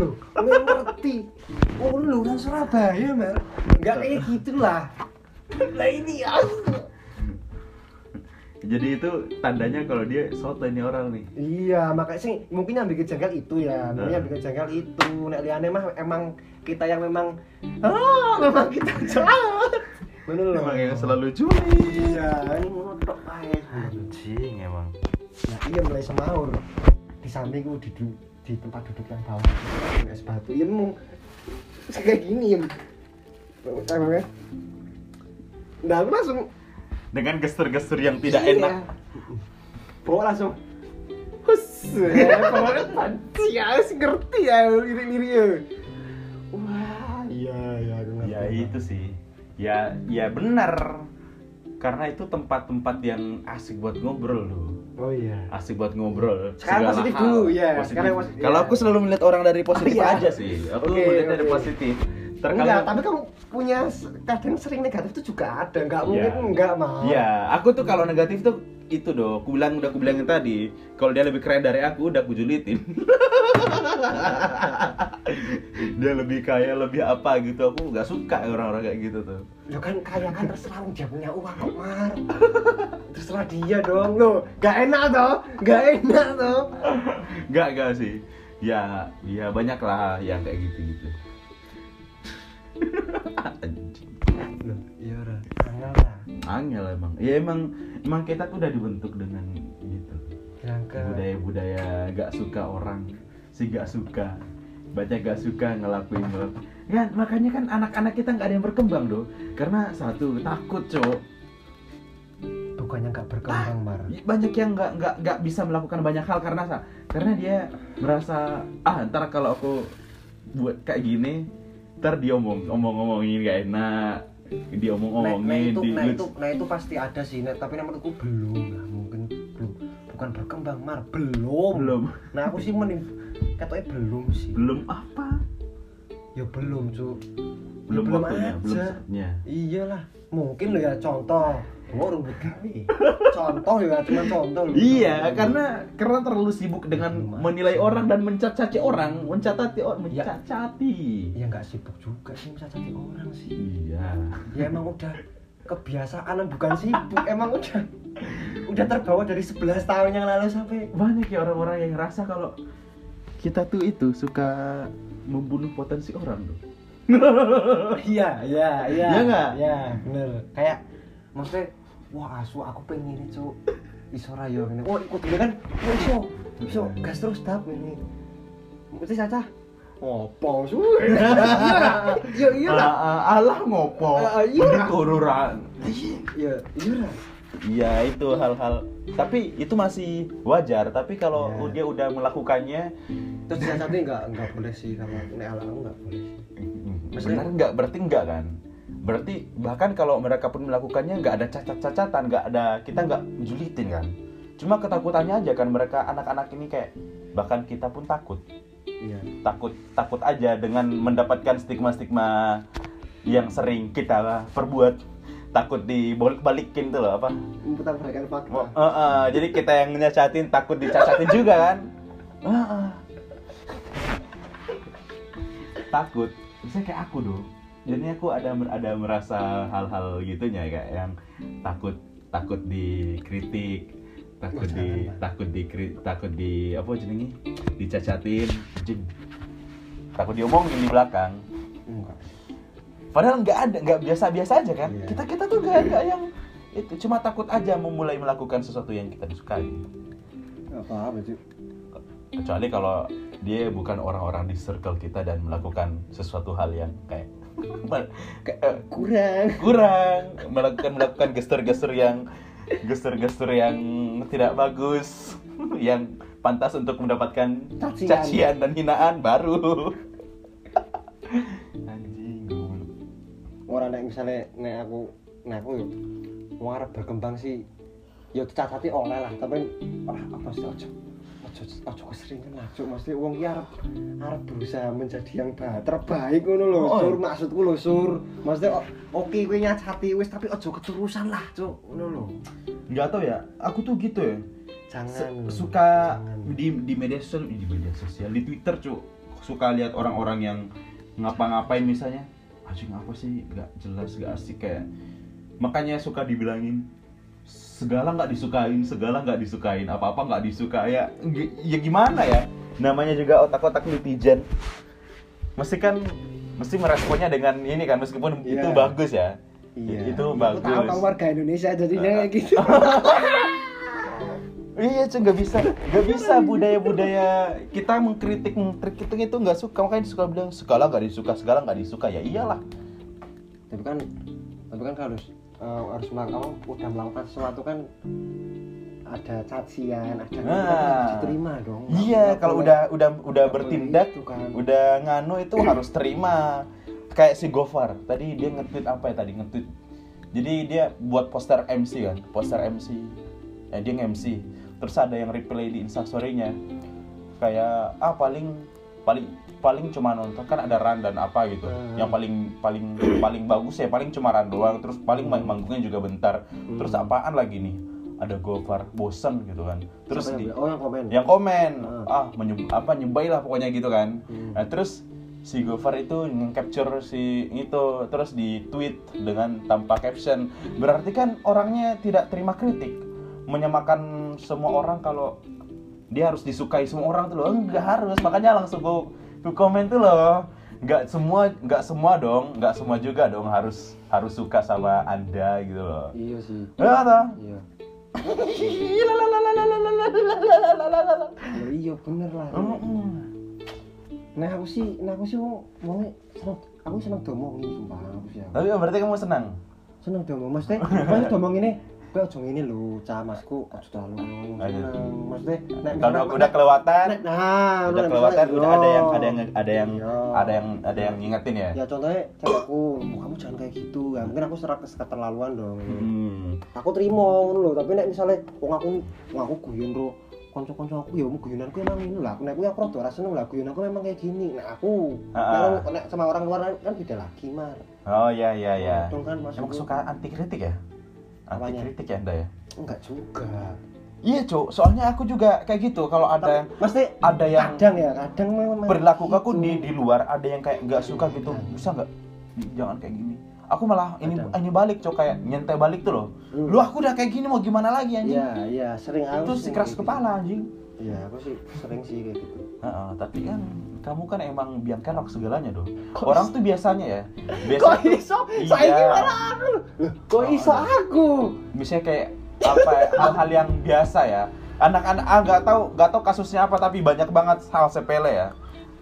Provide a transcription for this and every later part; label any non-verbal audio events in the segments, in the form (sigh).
loh nggak ngerti oh lu orang Surabaya mer nggak kayak gitu lah lah ini aku jadi itu tandanya kalau dia soto ini orang nih Iya, makanya sih mungkin yang bikin jengkel itu ya. Mungkin yang bikin jengkel itu. Nek liane mah emang kita yang memang ah, memang kita jahat. Bener loh. emang yang selalu curi Iya, ini ngotok ae. anjing emang Nah, iya mulai semaur. Di sampingku di du- di tempat duduk yang bawah. Es batu. Iya mau kayak gini ya. Emangnya? Nah, aku langsung dengan gestur-gestur yang tidak Iya. enak bawa langsung hus ya pokoknya panci ya ngerti ya lirik-lirik ya wah iya iya ya itu sih ya ya benar karena itu tempat-tempat yang asik buat ngobrol loh oh iya asik buat ngobrol Sekarang positif hal. dulu, ya. Positif. Sekarang positif, kalau aku selalu melihat orang dari positif Oh, iya. aja sih aku Oke, melihat dari oke. positif enggak terkadang tapi kamu punya kadang sering negatif itu juga ada enggak mungkin Iya. enggak mah Iya, aku tuh kalau negatif tuh itu doh, aku bilang udah aku bilangin tadi, kalau dia lebih keren dari aku udah aku julitin. (laughs) dia lebih kaya, lebih apa gitu, aku nggak suka orang-orang kayak gitu tuh. lo kan kaya kan terserah dia punya uang kok mar terserah dia dong lo enggak enak toh enggak enak toh Nggak nggak sih, ya ya banyak lah yang kayak gitu-gitu. Anjing. Iya angel lah Angel emang, ya emang emang kita tuh udah dibentuk dengan gitu. budaya-budaya gak suka orang si gak suka baca gak suka ngelakuin ngelakuin ya makanya kan anak-anak kita nggak ada yang berkembang doh karena satu takut cowok bukannya enggak berkembang mar? banyak yang nggak nggak nggak bisa melakukan banyak hal karena karena dia merasa ah ntar kalau aku buat kayak gini ntar dia omong omong omongin gak enak dia omong Nah, nah itu, di nah itu, nah itu pasti ada sih, nah, tapi menurutku belum lah, mungkin belum, bukan berkembang mar, belum. belum Nah aku sih mending, katanya belum sih. belum apa Ya belum cu. belum belum waktunya belum aja. saatnya Iyalah, mungkin lo ya contoh. Gua rumput gawe. Contoh ya, cuma contoh loh. Iya, karena karena terlalu sibuk dengan menilai orang dan mencacaci orang, mencatati orang, Ya. mencacati. Ya nggak sibuk juga sih mencacati orang sih. Iya. Ya emang udah kebiasaan bukan sibuk, emang udah udah terbawa dari 11 tahun yang lalu sampai Banyak ya orang-orang yang ngerasa kalau kita tuh itu suka membunuh potensi orang tuh. Iya, iya, iya. Iya nggak? Iya, bener. Kayak maksudnya wah asu aku pengen ini, Cuk. Iso ra yo ngene. Oh, ikut dulu kan. Oh, iso. Iso gas terus tap ini. Mesti caca. Ngopo suwe. (laughs) Iya, iya lah. Ah, ah, alah ngopo. Ah, ah, iya. Tururan. Iya, iya lah. Iya itu hal-hal. Tapi itu masih wajar. Tapi kalau Iya. dia udah melakukannya, Terus cacatnya enggak enggak boleh sih kalau nek ala aku enggak boleh sih. Maksudnya- benar nggak? Berarti enggak kan? Berarti bahkan kalau mereka pun melakukannya nggak ada cacat-cacatan, nggak ada kita nggak julitin kan? Cuma ketakutannya aja kan mereka anak-anak ini kayak bahkan kita pun takut, Iya. takut takut aja dengan mendapatkan stigma-stigma yang sering kita perbuat, takut dibalik-balikin tuh loh apa? Mempertahankan fakta. Oh, eh, eh, jadi kita yang nyacatin takut dicacatin juga kan? Ah, ah. takut misalnya kayak aku dong jadi aku ada ada merasa hal-hal gitunya kayak yang takut takut dikritik takut Oh, di jangan, takut di takut di apa jenenge dicacatin. Anjing. Takut diomongin di belakang. Enggak. padahal nggak ada nggak biasa-biasa aja kan? Iya. kita kita tuh nggak nggak yang itu cuma takut aja memulai melakukan sesuatu yang kita disukai. Enggak apa-apa, Cuk. kecuali kalau dia bukan orang-orang di circle kita dan melakukan sesuatu hal yang kayak Kurang. kurang. Melakukan melakukan gestur-gestur yang gestur-gestur yang tidak bagus. Yang pantas untuk mendapatkan Cacian. cacian dan hinaan baru. Anjing. Orang nek misalnya nek aku nek aku wong arep berkembang sih yo cacati oleh lah tapi ah, apa sih ojo ojo ojo keseringan lah cuk. Mesti wong ki arep arep berusaha menjadi yang ba- terbaik ngono lho. Oh, sur iya. maksudku lho sur. Maksudnya o- oke kowe nyacati wis tapi ojo keterusan lah cuk ngono lho. Nggak tahu ya aku tuh gitu ya. Jangan suka jangan. di di media sosial di media sosial di Twitter cu suka lihat orang-orang yang ngapa-ngapain misalnya. Anjing apa sih? Nggak jelas nggak asik kayak. Makanya suka dibilangin segala nggak disukain segala nggak disukain apa apa nggak disuka ya ya gimana ya? Namanya juga otak-otak netizen. Mesti kan mesti meresponnya dengan ini kan meskipun itu Iya. bagus ya. Iya. itu Aku bagus. tahu kamu warga Indonesia jadinya kayak gitu. (laughs) Iya cuy nggak bisa nggak bisa budaya-budaya kita mengkritik mengkritik itu nggak suka. Makanya suka bilang segala nggak disuka segala nggak disuka. Ya iyalah. Tapi kan tapi kan harus eh, harus melakukan udah melakukan sesuatu kan ada cacian ada Nah. harus diterima dong. Iya kalau udah udah udah bertindak itu kan. udah nganu itu harus terima. Kayak si Gofar tadi dia nge-tweet apa ya tadi nge-tweet. Jadi dia buat poster MC kan poster MC ya dia nge-MC terus ada yang reply di instastory-nya. Kayak ah paling paling paling cuma nonton kan ada run dan apa gitu Hmm. yang paling paling paling bagus ya paling cuma run doang terus paling Hmm. mang- manggungnya juga bentar terus Hmm. apaan lagi nih ada Gofar bosen gitu kan terus Siapa di yang, bilang? oh yang komen yang komen Hmm. ah menyeb- apa nyebay lah pokoknya gitu kan Hmm. nah terus si Gofar itu capture si itu terus di tweet dengan tanpa caption berarti kan orangnya tidak terima kritik menyamakan semua orang kalau dia harus disukai semua orang tuh loh enggak harus makanya langsung ku, to comment tuh loh. Nggak semua nggak semua dong nggak semua juga dong harus harus suka sama anda gitu loh. Iya sih. Ya toh? Iya. iya. Iya. Bener lah. Nah aku sih nah aku sih mau mau seneng aku seneng domong ini sumpah aku sih. Tapi berarti kamu senang? Senang domong maksudnya iya iya ini gue ojo ini lho cah masku ojo terlalu seneng maksudnya nek Kalau udah, kelewatan, nah udah kelewatan udah ada yang ada yang ada yang Iya. ada yang ada yang ngingetin ya. ya contohnya cewekku "Oh, kamu jangan kayak gitu ya mungkin aku serak keterlaluan dong Hmm. aku terima ngono lho tapi nek misalnya wong aku wong aku guyon ro kanca-kanca aku ya guyonanku emang ini lah aku nek aku aku rada ra seneng lah guyonanku memang kayak gini nah aku kalau nek sama orang luar kan beda lagi mar Oh ya ya ya. Untung kan Emang suka anti kritik ya? Anti Apanya? kritik ya anda ya? enggak juga Iya cuk, soalnya aku juga kayak gitu. Kalau ada Tapi, mesti ada yang kadang ya kadang memang perilaku gitu. aku di di luar ada yang kayak nggak suka gitu bisa nggak jangan kayak gini aku malah ini Kadang. ini balik cok kayak nyentai balik tuh loh Hmm. lu aku udah kayak gini mau gimana lagi anjing iya iya sering aku itu si sering keras kepala anjing gitu. iya aku sih sering sih kayak gitu Heeh, tapi kan kamu kan emang biang kerok segalanya dong Kok orang tuh biasanya ya biasa kok tuh- iso Iya. saya gimana aku kok iso aku misalnya kayak apa ya, hal-hal yang biasa ya anak-anak ah nggak tahu nggak tahu kasusnya apa tapi banyak banget hal sepele ya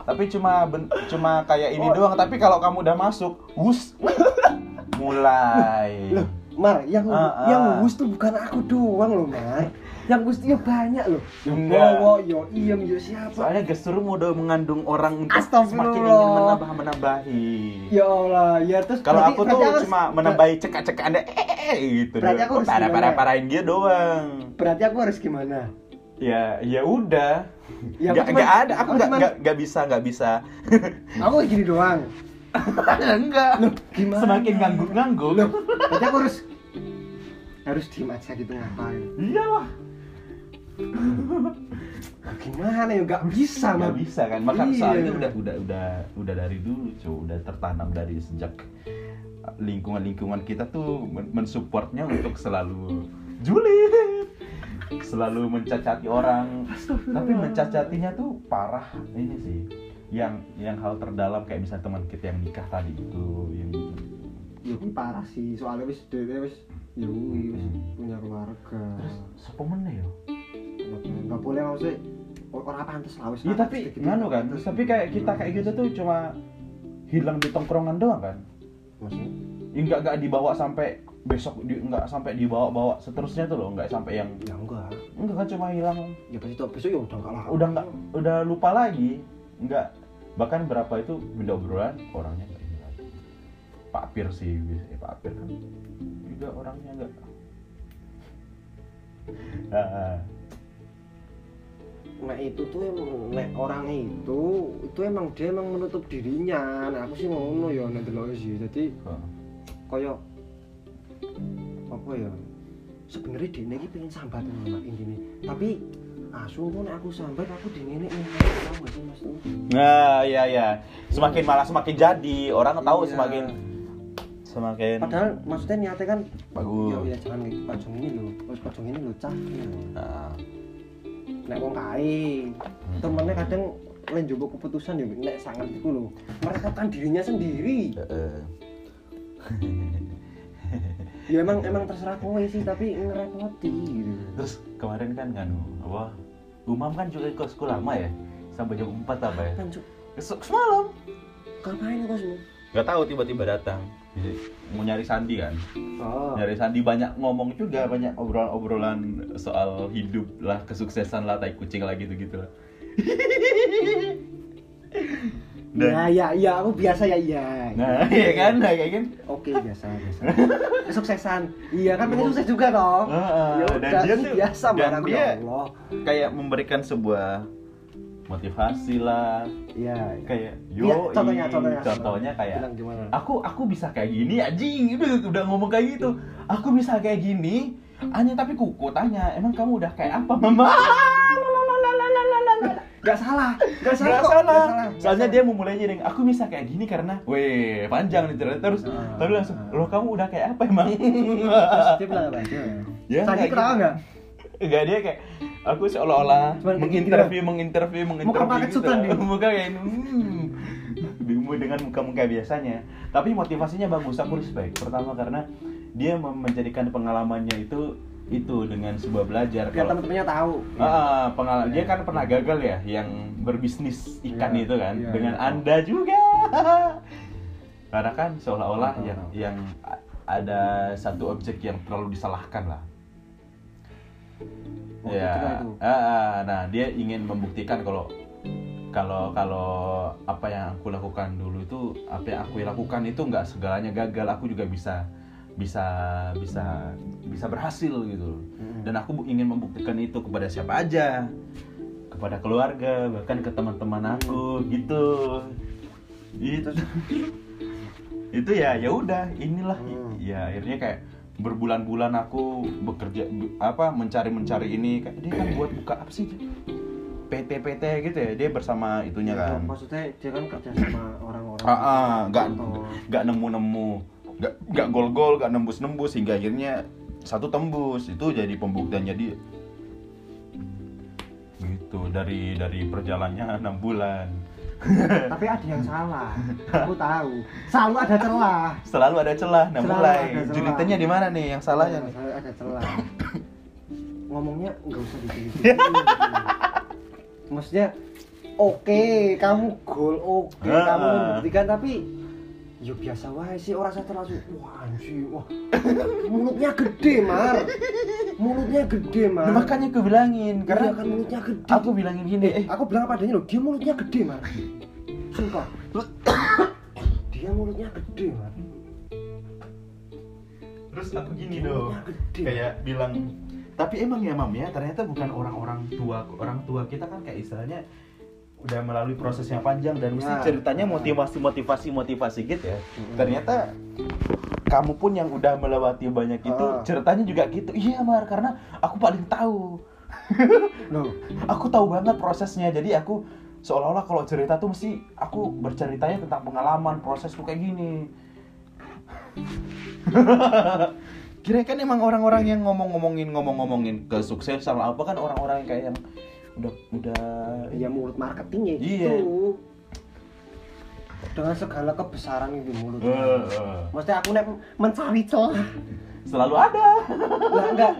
tapi cuma ben- cuma kayak ini Oh. doang tapi kalau kamu udah masuk wus (laughs) mulai loh Mar, yang Ah, ah. yang wus tuh bukan aku doang loh, Mar. Yang wus tuh ya banyak loh. Enggak. Bowo, yo Iem, yo siapa. soalnya gesturmu udah mengandung orang untuk semakin ingin menambah menambahi Ya Allah, ya terus kalau aku tuh cuma menambahi cekak-cekak anda eh, eh, eh, gitu Berarti aku harus parah parah parahin dia doang Berarti aku harus gimana? ya ya udah Ya, nggak cuman- ada aku nggak nggak nggak bisa nggak bisa (laughs) Aku gini doang. (laughs) enggak Loh, gimana? semakin ngangguk-ngangguk Loh, berarti aku harus harus diem aja gitu ngapain? iyalah Gimana ya? Nggak bisa, nggak bisa kan? Maka Iya. soalnya udah udah udah udah dari dulu cuy udah tertanam dari sejak lingkungan-lingkungan kita tuh men- mensupportnya untuk selalu julid selalu mencacati orang. Tapi mencacatinya tuh parah ini sih. Yang yang hal terdalam kayak misalnya teman kita yang nikah tadi itu yang Ya kuwi parah sih, soalnya wis dhewe wis ya wis Hmm. punya keluarga. terus sepemene yo Nggak boleh maksudnya orang pantes lah wis. Iya tapi gitu. nganu kan, tapi kayak kita kayak gitu tuh cuma hilang di tongkrongan doang kan. Maksudnya? Ya, Enggak enggak dibawa sampai besok di, enggak sampai dibawa-bawa seterusnya tuh loh, enggak sampai yang Ya enggak. enggak kan cuma hilang Ya pasti tuh besok ya udah enggak lah. udah enggak udah lupa lagi. Enggak bahkan berapa itu benda obrolan orangnya enggak ini lagi. Pak Pir sih, eh, Pak Pir kan juga orangnya enggak. (laughs) Ah, Nah itu tuh emang nek orang itu itu emang dia emang menutup dirinya. Nah aku sih ngono ya nek delok sih. Jadi ah. kaya apa ya? Sebenarnya dia ini pengen sambat ngono intinya. Tapi asu kok nek aku sambat aku sih Mas Nah, iya iya. Semakin malah semakin jadi, orang tahu Iya. semakin semakin padahal maksudnya niatnya kan bagus. ya, ya jangan kayak pajong ini lho wis pajong ini lho cah Nah, nek wong kae temennya kadang lain coba keputusan ya nek sangat itu lho merepotkan dirinya sendiri heeh. ya emang emang terserah kowe sih tapi ngerepoti gitu Terus kemarin kan kan apa? Umam kan juga ke sekolah lama ya sampai jam 4 apa ya? kan Besok semalam. ngapain kok semua Gak tahu tiba-tiba datang. Mau nyari sandi kan? oh. Nyari sandi banyak ngomong juga, banyak obrolan-obrolan soal hidup lah, kesuksesan lah, tai kucing lah gitu-gitu lah. Dan, (laughs) ya ya ya aku biasa ya iya nah, (laughs) iya kan, nah, kayak kan. oke biasa biasa. Kesuksesan. Iya kan pengen sukses juga toh Heeh, ya dan udah dia tuh- biasa dan barang dia- Allah. Kayak memberikan sebuah motivasi lah, iya kayak Iya, yo contohnya contohnya contohnya kayak aku aku bisa kayak gini anjing udah udah ngomong kayak gitu aku bisa kayak gini hanya tapi kuku tanya emang kamu udah kayak apa mama (laughs) Gak salah, gak salah Gak kok, salah. gak salah. Soalnya dia memulainya dengan aku bisa kayak gini karena, weh panjang nih cerita terus, Ah. terus langsung, lo kamu udah kayak apa emang? Terus dia bilang apa aja? Ya, Tadi kayak ketawa gitu. nggak? Enggak dia kayak aku seolah-olah kayak menginterview, menginterview, menginterview Muka dia. Muka kayak hmm. Dengan muka-muka biasanya. Tapi motivasinya bagus, aku respect. Pertama karena dia menjadikan pengalamannya itu itu dengan sebuah belajar. Biar Kalau teman-temannya tahu. Ah, pengalaman dia kan pernah gagal ya yang berbisnis ikan Iya, itu kan iya, dengan iya. Anda juga. (laughs) Karena kan seolah-olah Tahu, yang yang ada satu objek yang terlalu disalahkan lah. Ya, itu. ah, nah dia ingin membuktikan kalau kalau kalau apa yang aku lakukan dulu itu apa yang aku lakukan itu nggak segalanya gagal, aku juga bisa bisa bisa bisa berhasil gitu. Mm. Dan aku ingin membuktikan itu kepada siapa aja, kepada keluarga, bahkan ke teman-teman aku gitu. Itu (laughs) itu ya ya udah inilah Hmm. ya akhirnya kayak berbulan-bulan aku bekerja be- apa mencari-mencari ini. Kayak dia kan buat buka apa sih? PT-PT gitu ya dia bersama itunya Ya, kan. Maksudnya dia kan kerja sama orang-orang. ah ah, nggak Atau- nggak nemu-nemu nggak nggak gol-gol nggak nembus-nembus hingga akhirnya satu tembus. Itu jadi pembuktiannya dia gitu dari dari perjalanannya (laughs) enam bulan (laughs) Tapi ada yang salah. Aku tahu. Selalu ada celah. selalu ada celah nah Selalu mulai julitannya di mana nih yang salahnya nih Selalu ada celah. Ngomongnya nggak usah digini. (laughs) Maksudnya oke, kamu gol oke, Ah. kamu membuktikan tapi ya biasa wae sih orang saya terlalu wah anjing wah. (coughs) Mulutnya gede mar. Mulutnya gede mar. Nah, makanya aku bilangin karena karena kan mulutnya gede. aku bilangin gini. Eh aku bilang apa adanya loh dia mulutnya gede mar. Sumpah. (coughs) Dia mulutnya gede mar. Terus aku gini dong gede. kayak bilang tapi emang ya mam ya ternyata bukan orang-orang tua orang tua kita kan kayak istilahnya udah melalui proses yang panjang dan mesti Ya. ceritanya motivasi motivasi motivasi gitu ya. Mm-mm. ternyata kamu pun yang udah melewati banyak itu Ah. ceritanya juga gitu. Iya mar karena aku paling tahu. (laughs) Loh. Aku tahu banget prosesnya. Jadi aku seolah-olah kalau cerita tuh mesti aku berceritanya tentang pengalaman prosesku kayak gini. Kira kan emang orang-orang yang ngomong-ngomongin ngomong-ngomongin kesuksesan apa kan orang-orang yang kayak yang udah udah ya mulut marketingnya Iya. gitu. Dengan segala kebesaran itu mulutnya Eh, eh. maksudnya aku nek mencari celah. Selalu ada. Lah enggak.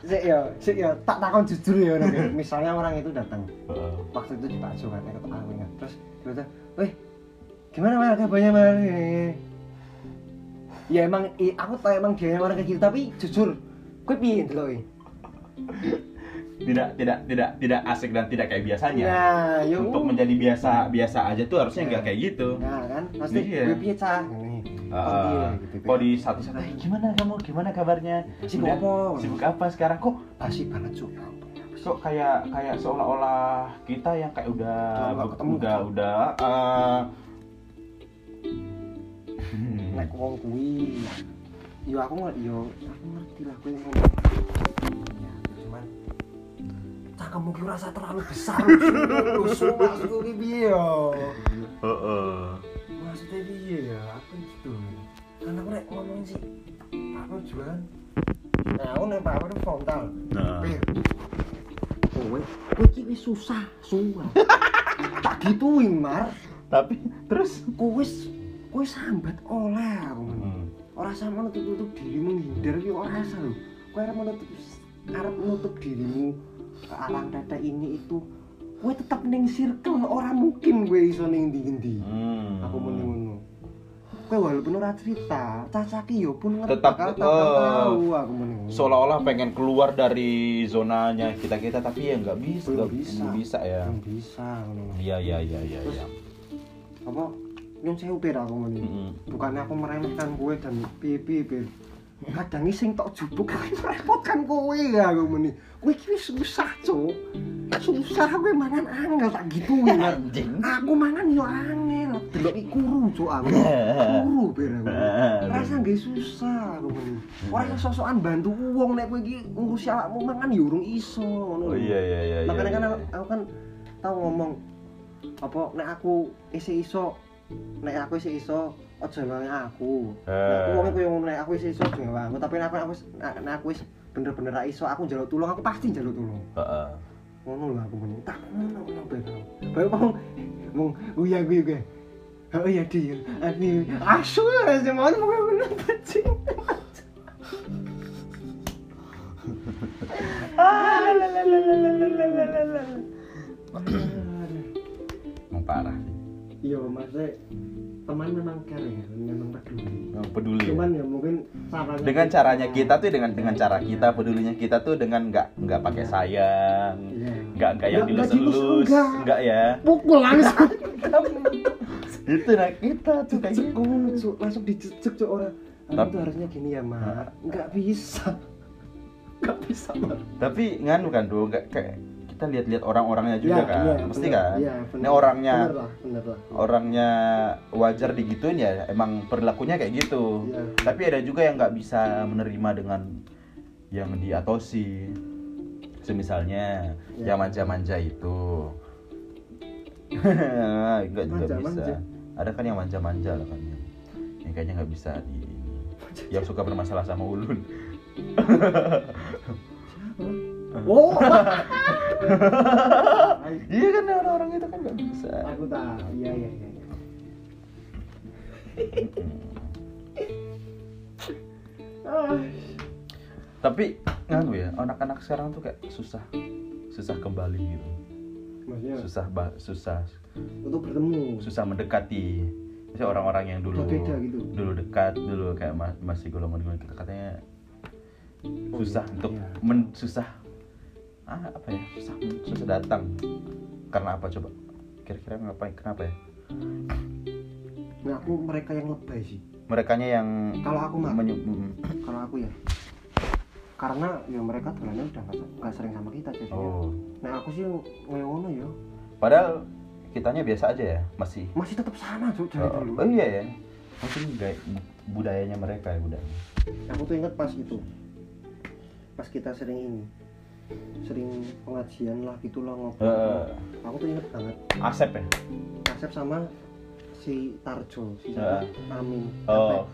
Sik ya sik ya tak takon jujur ya orang ya. misalnya orang itu datang. Eh, waktu itu di Pak Jo kan ketemu aku ingat terus dia bilang weh gimana mas kabarnya mas Ini." ya emang aku tahu emang dia orang kayak gitu tapi jujur gue piye dulu tidak tidak tidak tidak asik dan tidak kayak biasanya. Nah untuk menjadi biasa biasa aja tuh harusnya nggak kayak gitu. Nah kan? Pasti Iya. Ah, gitu, kok di satu-satu "Eh, gimana kamu? Gimana kabarnya? Sibuk apa?" sibuk apa sekarang? Kok basi banget cuy kok kayak kayak seolah-olah kita yang kayak udah nggak ketemu. udah udah eh, hmm. nek wong kuwi. Yo aku ngerti yo. Aku ngerti lah kuwi ngomong ya cangkemmu ki rasa terlalu besar lu sumpah maksudku ki piye yo Heeh. maksudnya piye ya apa gitu. Kan aku nek ngomong sih aku juga nah aku nek pak aku frontal. Nah. Pir. kowe kowe ki wis susah sumpah tak gituin mar. Tapi terus? Kowe wis kowe sambat oleh aku. Hmm. ora sama nutup-nutup dirimu menghindar ki ora asa lho. Kowe arep menutup arep menutup dirimu alang tete ini itu kowe tetep ning circle ora mungkin kowe iso ning ndi-ndi. Hmm. aku ngono. Kowe walaupun ora cerita cacaki yo pun ngerti Tetap, bakal eh, tahu aku ngono. seolah-olah pengen keluar dari zonanya kita kita tapi ya nggak bisa Belum nggak bisa. belum bisa ya. Belum bisa iya iya iya iya iya. apa? Nyun sewu pir aku muni? Mm-mm. bukannya aku meremehkan kowe dan piye-piye pir kadang sing tok jupuk (laughs) merepotkan kowe ya aku kowe iki wis susah cuk. Susah kowe mangan angel tak gituin. (laughs) Anjing. aku mangan yo angel. Delok iki kuru cuk aku. (laughs) Kuru pir aku. Rasa nggih susah aku muni ora iso sosokan bantu wong nek kowe iki ngurusi awakmu mangan yo urung iso ngono oh iya iya iya iya, makanya kan iya. aku, aku kan tau ngomong apa nek aku isi iso nek aku isi iso aja ngewangi aku. Nek aku wong koyo ngono aku isi iso ngewangi aku tapi nek aku aku wis- nek aku wis bener-bener ra iso aku njaluk tulung aku pasti njaluk tulung. Heeh. ngono lho aku meni tak ngono ngono ben bae wong wong uya gue gue Oh iya dia, aduh, asu semuanya mau bener bajing. Emang parah sih. (laughs) Iya, maksudnya teman memang care ya, memang peduli. Emang peduli ya. Cuman ya mungkin caranya dengan caranya kita tuh dengan dengan cara kita pedulinya kita tuh dengan nggak nggak pakai sayang Iya. nggak nggak yang Nggak- nggak nggak ya pukul langsung. (laughs) itu nah kita tuh kayak gitu langsung dicecek cuk orang. Tapi- tuh harusnya gini ya, Mak. Enggak bisa. (laughs) Enggak bisa, Mak. tapi nganu kan tuh nggak kayak kita lihat-lihat orang-orangnya juga kan iya, mesti bener. kan Iya, bener. ini orangnya Bener lah, bener lah. orangnya wajar digituin ya emang perilakunya kayak gitu Iya. tapi ada juga yang nggak bisa menerima dengan yang diatosi semisalnya Iya. yang manja-manja itu (laughs) nggak juga Manja-manja. bisa ada kan yang manja-manja lah kan yang kayaknya nggak bisa di yang suka bermasalah sama ulun Oh, (laughs) (laughs) iya kan orang-orang itu kan nggak bisa aku tahu. Iya, iya, iya. tapi nganu ya anak-anak sekarang tuh kayak susah susah kembali gitu Maksudnya susah ba- susah untuk bertemu. susah mendekati Misalnya orang-orang yang dulu beda gitu. dulu dekat dulu kayak ma- masih golongan golongan kita katanya susah iya, untuk iya. men- susah ah, apa ya susah susah datang karena apa coba kira-kira ngapain kenapa ya Nah, aku mereka yang lebay sih. merekanya yang Kalau aku mah, menyu- mm, kalau aku ya. Karena ya mereka dolannya udah nggak sering sama kita jadi. oh Nah, aku sih ngono ya. padahal kitanya biasa aja ya masih Masih tetap sama, Cuk, dari oh, dulu. oh iya ya mungkin gaya, budayanya mereka ya budaya Aku tuh inget pas itu. Pas kita sering ini. Sering pengajian lah gitu lah ngobrol. Eh. Aku tuh inget banget Asep ya Asep sama si Tarjo, si siapa? Amin. oh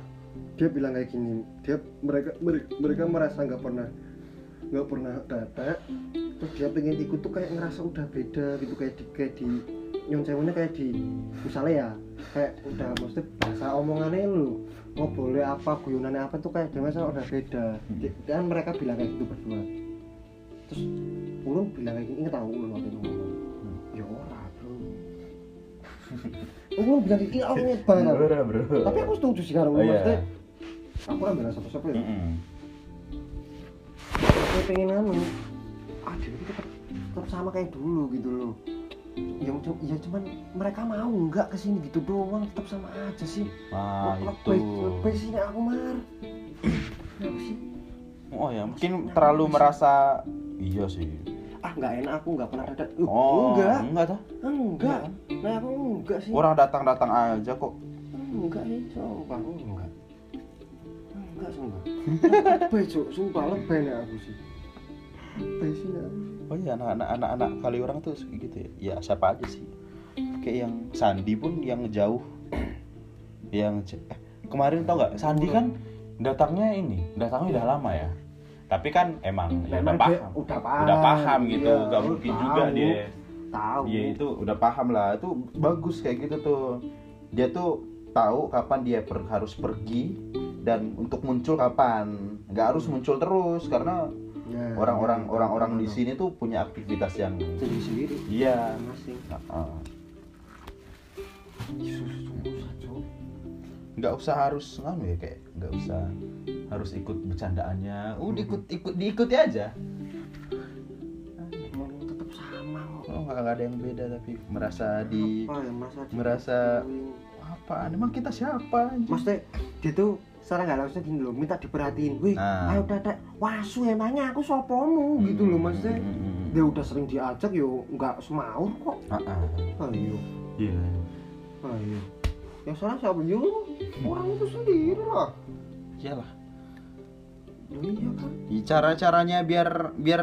dia bilang kayak gini dia mereka mereka, mereka merasa nggak pernah nggak pernah data terus dia pengen ikut tuh kayak ngerasa udah beda gitu kayak di kayak di nyonsewunya kayak di misalnya ya kayak udah mesti bahasa omongannya lu mau boleh apa guyonannya apa tuh kayak dia merasa udah beda Di- dan mereka bilang kayak gitu berdua terus ulun bilang kayak gini inget tahu ulun waktu itu ngomong ya ora bro. (laughs) Ulun bilang kayak gini aku (laughs) inget banget. Ora, bro. Tapi aku setuju sih karo Oh, iya. maksudnya aku kan bela satu siapa ya aku pengen anu dia itu tetap, tetap sama kayak dulu gitu loh. Ya, ya cuman mereka mau nggak ke sini gitu doang tetap sama aja sih. Ah Kok itu. sih nek aku mar? (clears throat) Sih? Oh ya mungkin terlalu merasa iya sih. Ah nggak enak aku nggak pernah ada uh, oh enggak. enggak tuh enggak. Nah aku enggak sih. Orang datang-datang aja kok. Enggak sih sumpah enggak. Enggak sumpah. (laughs) Lebay cuk sumpah lebay nek aku sih. Lebay sih aku. oh iya anak-anak anak-anak kali orang tuh gitu ya. Ya siapa aja sih. Kayak yang Sandi pun yang jauh. Yang eh, kemarin tau nggak? Sandi kan datangnya ini datangnya udah lama ya tapi kan emang ya udah paham. udah paham. udah paham gitu Iya, gak mungkin tahu. juga dia. Tahu. Iya itu udah paham lah. Itu bagus kayak gitu tuh. Dia tuh tahu kapan dia per- harus pergi dan untuk muncul kapan. Nggak harus muncul terus karena Ya, orang-orang ya, orang-orang di sini tuh punya aktivitas yang sendiri sendiri iya. Masing Heeh. susah Cuk. Nggak usah harus nganu ya kayak nggak usah harus ikut bercandaannya. Udah ikut ikut diikuti aja. Mau tetap sama kok. Oh nggak ada yang beda tapi merasa di apa ya merasa di- merasa- apaan? Emang kita siapa maksudnya dia tuh secara nggak langsung gini loh minta diperhatiin. Wih Nah. ayo dadek wasu emangnya aku sopomu? Gitu loh maksudnya. Hmm, hmm, hmm. dia udah sering diajak yo nggak semaur kok. Ah. ayo. Iya. ayo ya salah siapa yo orang itu sendiri lah. Iyalah. iya kan? Cara caranya biar biar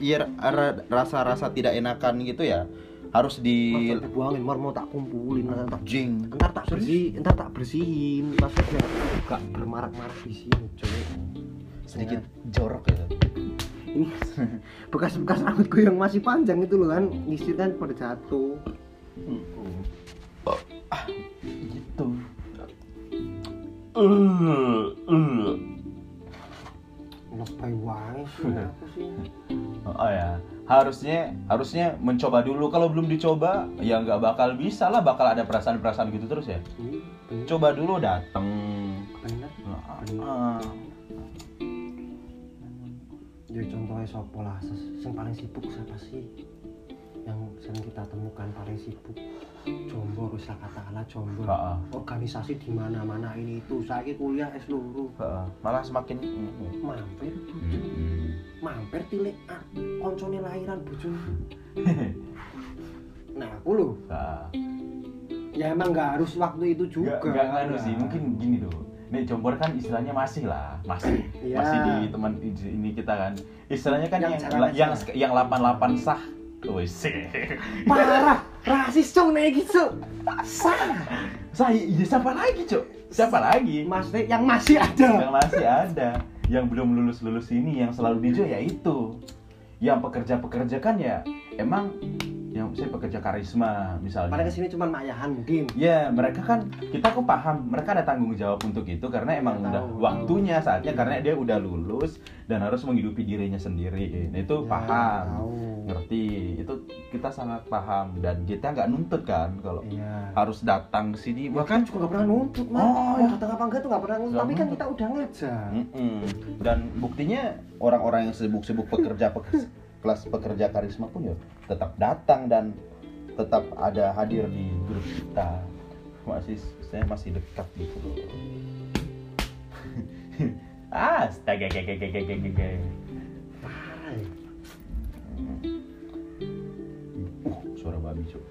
biar ara- rasa-rasa tidak enakan gitu ya harus di Masa dibuangin mar mau tak kumpulin ntar tak jing. ntar tak bersih ntar tak bersihin. Maksudnya gak bermarak-marak di sini coy sedikit jorok ya. ini bekas-bekas rambutku yang masih panjang itu loh kan ngisi kan pada jatuh Gitu. Uh, uh. lebay wangi (laughs) sih Oh ya, harusnya harusnya mencoba dulu. Kalau belum dicoba, ya nggak bakal bisa lah. Bakal ada perasaan-perasaan gitu terus ya. Iya, Coba dulu dateng. Ah, ya contohnya sopo lah paling sibuk siapa sih yang sering kita temukan paling sibuk. Jombor wis lah katakanlah jombor ah, ah. organisasi di mana-mana ini itu. Saya kuliah es luru Ah, malah semakin mampir. Hmm. mampir tilik ah, koncone lahiran bojone (laughs) nah aku loh ya emang nggak harus waktu itu juga. Gak, gak nganu sih, mungkin gini tuh. Nih jombor kan istilahnya masih lah, masih. Iya. masih di teman ini kita kan. Istilahnya kan Yang yang yang yang 88 sah. Wih, sih. parah rasis cong nih gitu sah Sah, iya siapa lagi, Cok? Siapa lagi? maksudnya yang masih ada Yang masih ada, yang belum lulus-lulus ini yang selalu dijual ya itu. Yang pekerja-pekerja kan ya emang yang saya pekerja karisma misalnya. pada ke sini cuma mayahan mungkin Ya, mereka kan kita kok paham, mereka ada tanggung jawab untuk itu karena emang udah tahu. waktunya saatnya karena dia udah lulus dan harus menghidupi dirinya sendiri. Nah, itu Ya, paham, tahu. ngerti. Itu kita sangat paham dan kita nggak nuntut kan kalau iya harus datang ke sini. bahkan Bahkan juga nggak pernah nuntut mah Oh, mau datang apa enggak tuh nggak pernah nuntut tapi kan kita udah ngajar dan buktinya orang-orang yang sibuk-sibuk pekerja pekerja kelas pekerja karisma pun ya tetap datang dan tetap ada hadir di grup kita. Masih saya masih dekat gitu loh (laughs) astaga gege gege parah ya uh suara babi cuk.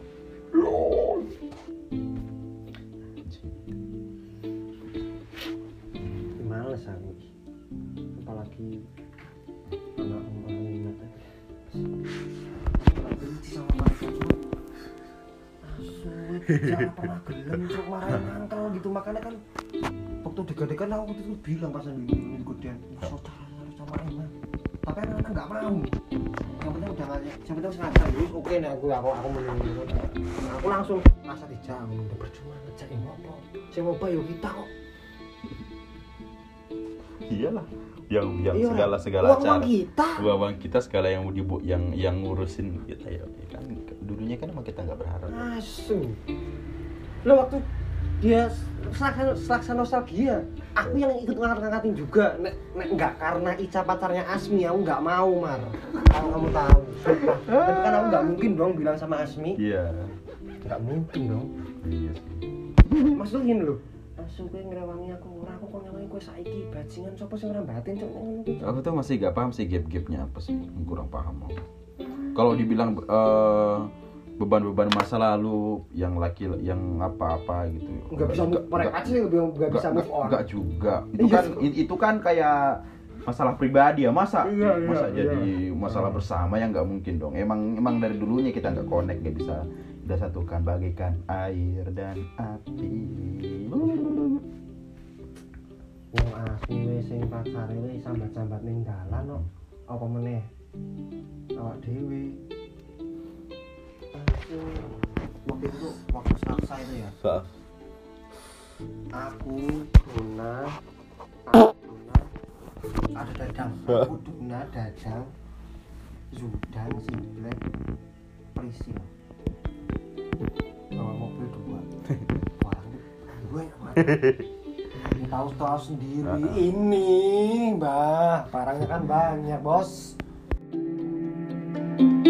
Males aku. Apalagi jangan pernah gelem cok marahin angkel gitu makanya kan waktu digadekan aku itu bilang pas di di kemudian saudara sama emak tapi anak-anak nggak mau. Yang penting udah ngajak yang penting sengaja. Yus, oke nih aku aku aku menunggu. Aku langsung rasa dijauh udah percuma ngejak ngopo saya mau bayo kita kok iyalah yang yang Iya, segala segala uang cara kita uang kita segala yang dibu yang yang ngurusin kita ya ya kan dulunya kan emang kita nggak berharap Asu. Lo waktu dia selaksa, selaksa nostalgia, aku yang ikut ngangkat-ngangkatin juga. Nek, nek nggak karena Ica pacarnya Asmi, aku nggak mau mar. Kalau kamu tahu, sumpah. Tapi kan aku nggak mungkin dong bilang sama Asmi, iya nggak mungkin dong. iya sih Maksudnya gini loh. Asu kowe ngrewangi aku ora aku kok ngewangi kowe saiki bajingan sapa sing ngerambatin cok ngono kuwi. aku tuh masih gak paham sih gap-gapnya apa sih kurang paham aku. kalau dibilang eh, beban-beban masa lalu yang laki yang apa-apa gitu Nggak bisa move, mereka aja sih nggak nggak bisa move on. nggak juga itu Iya, kan sih. itu kan kayak masalah pribadi ya masa Iya, iya, masa iya. jadi masalah bersama yang nggak mungkin dong emang emang dari dulunya kita nggak connect nggak bisa kita satukan bagaikan air dan api Wis sing pacare wis sambat-sambat ning dalan kok. Apa meneh? Awak dhewe. Waktu itu waktu selasa itu ya. Aku Duna, aku Duna, ada Dadang. Aku Duna, Dadang, Zudan, si Black, Prisil. Bawa mobil dua. (laughs) Wah, gue tahu tahu sendiri uh -uh. ini mbah parangnya kan banyak bos thank you